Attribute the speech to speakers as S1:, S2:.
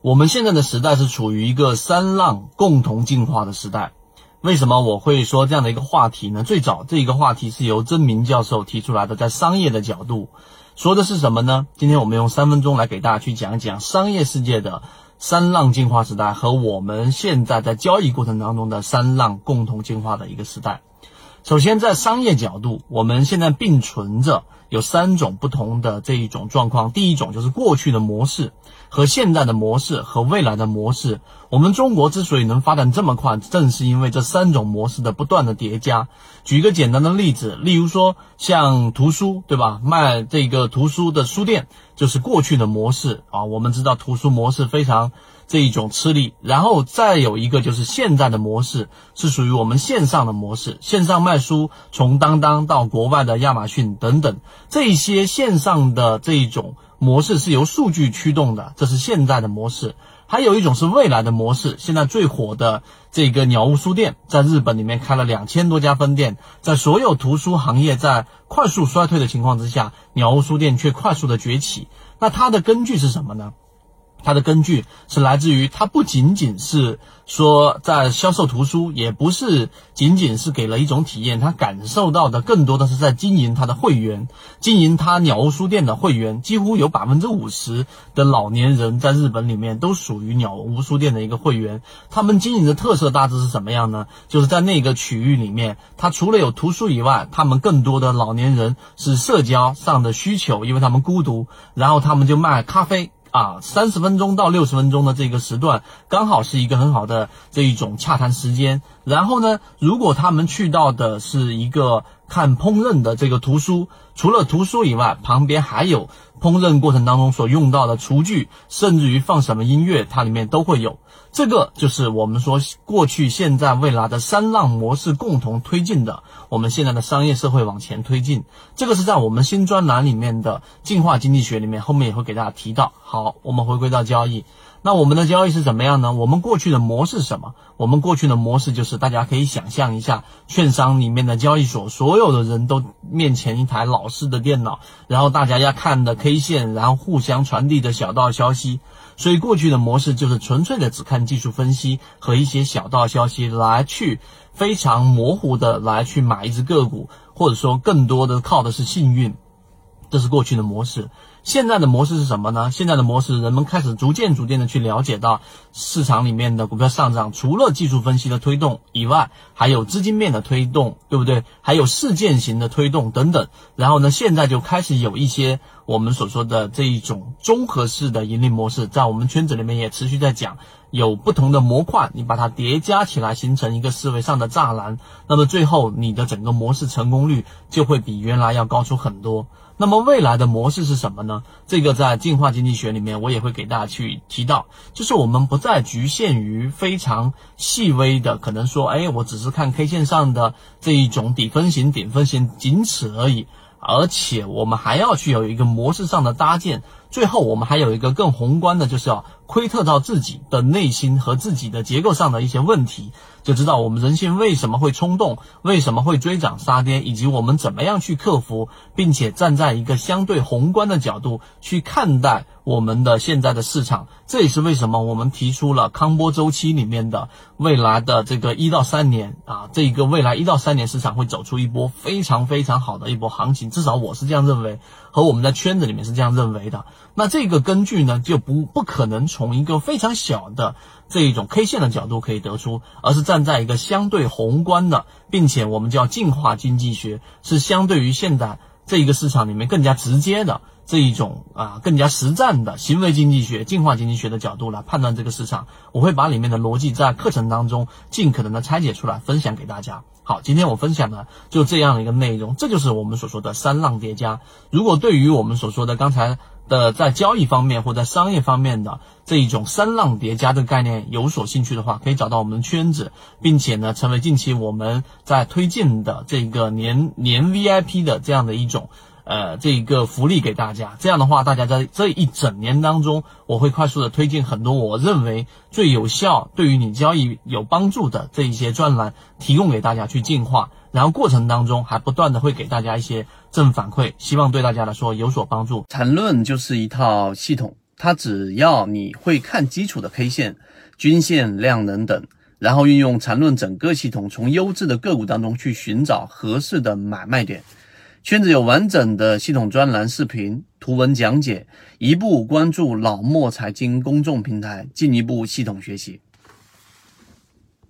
S1: 我们现在的时代是处于一个三浪共同进化的时代。为什么我会说这样的一个话题呢？最早这一个话题是由曾明教授提出来的，在商业的角度说的是什么呢？今天我们用三分钟来给大家去讲一讲商业世界的三浪进化时代和我们现在在交易过程当中的三浪共同进化的一个时代。首先，在商业角度，我们现在并存着有三种不同的这一种状况。第一种就是过去的模式和现在的模式和未来的模式。我们中国之所以能发展这么快，正是因为这三种模式的不断的叠加。举一个简单的例子，例如说像图书，对吧？卖这个图书的书店就是过去的模式啊。我们知道图书模式非常。这一种吃力，然后再有一个就是现在的模式是属于我们线上的模式，线上卖书，从当当到国外的亚马逊等等，这些线上的这一种模式是由数据驱动的，这是现在的模式。还有一种是未来的模式，现在最火的这个鸟屋书店，在日本里面开了两千多家分店，在所有图书行业在快速衰退的情况之下，鸟屋书店却快速的崛起。那它的根据是什么呢？它的根据是来自于，它不仅仅是说在销售图书，也不是仅仅是给了一种体验，他感受到的更多的是在经营他的会员，经营他鸟屋书店的会员，几乎有百分之五十的老年人在日本里面都属于鸟屋书店的一个会员。他们经营的特色大致是什么样呢？就是在那个区域里面，他除了有图书以外，他们更多的老年人是社交上的需求，因为他们孤独，然后他们就卖咖啡。啊，三十分钟到六十分钟的这个时段，刚好是一个很好的这一种洽谈时间。然后呢，如果他们去到的是一个看烹饪的这个图书，除了图书以外，旁边还有烹饪过程当中所用到的厨具，甚至于放什么音乐，它里面都会有。这个就是我们说过去、现在、未来的三浪模式共同推进的，我们现在的商业社会往前推进。这个是在我们新专栏里面的进化经济学里面，后面也会给大家提到。好，我们回归到交易。那我们的交易是怎么样呢？我们过去的模式是什么？我们过去的模式就是大家可以想象一下，券商里面的交易所，所有的人都面前一台老式的电脑，然后大家要看的 K 线，然后互相传递的小道消息。所以过去的模式就是纯粹的只看技术分析和一些小道消息来去非常模糊的来去买一只个股，或者说更多的靠的是幸运，这是过去的模式。现在的模式是什么呢？现在的模式，人们开始逐渐逐渐的去了解到市场里面的股票上涨，除了技术分析的推动以外，还有资金面的推动，对不对？还有事件型的推动等等。然后呢，现在就开始有一些我们所说的这一种综合式的盈利模式，在我们圈子里面也持续在讲，有不同的模块，你把它叠加起来，形成一个思维上的栅栏，那么最后你的整个模式成功率就会比原来要高出很多。那么未来的模式是什么呢？这个在进化经济学里面，我也会给大家去提到，就是我们不再局限于非常细微的，可能说，哎，我只是看 K 线上的这一种底分型、顶分型，仅此而已。而且我们还要去有一个模式上的搭建。最后，我们还有一个更宏观的，就是要窥测到自己的内心和自己的结构上的一些问题，就知道我们人性为什么会冲动，为什么会追涨杀跌，以及我们怎么样去克服，并且站在一个相对宏观的角度去看待我们的现在的市场。这也是为什么我们提出了康波周期里面的未来的这个一到三年啊，这一个未来一到三年市场会走出一波非常非常好的一波行情，至少我是这样认为，和我们在圈子里面是这样认为的。那这个根据呢，就不不可能从一个非常小的这一种 K 线的角度可以得出，而是站在一个相对宏观的，并且我们叫进化经济学，是相对于现在这一个市场里面更加直接的这一种啊更加实战的行为经济学、进化经济学的角度来判断这个市场。我会把里面的逻辑在课程当中尽可能的拆解出来，分享给大家。好，今天我分享的就这样的一个内容，这就是我们所说的三浪叠加。如果对于我们所说的刚才。的在交易方面或在商业方面的这一种三浪叠加的概念有所兴趣的话，可以找到我们的圈子，并且呢，成为近期我们在推进的这个年年 VIP 的这样的一种呃这一个福利给大家。这样的话，大家在这一整年当中，我会快速的推进很多我认为最有效、对于你交易有帮助的这一些专栏，提供给大家去进化。然后过程当中还不断的会给大家一些正反馈，希望对大家来说有所帮助。缠论就是一套系统，它只要你会看基础的 K 线、均线、量能等，然后运用缠论整个系统，从优质的个股当中去寻找合适的买卖点。圈子有完整的系统专栏、视频、图文讲解，一步关注老莫财经公众平台，进一步系统学习。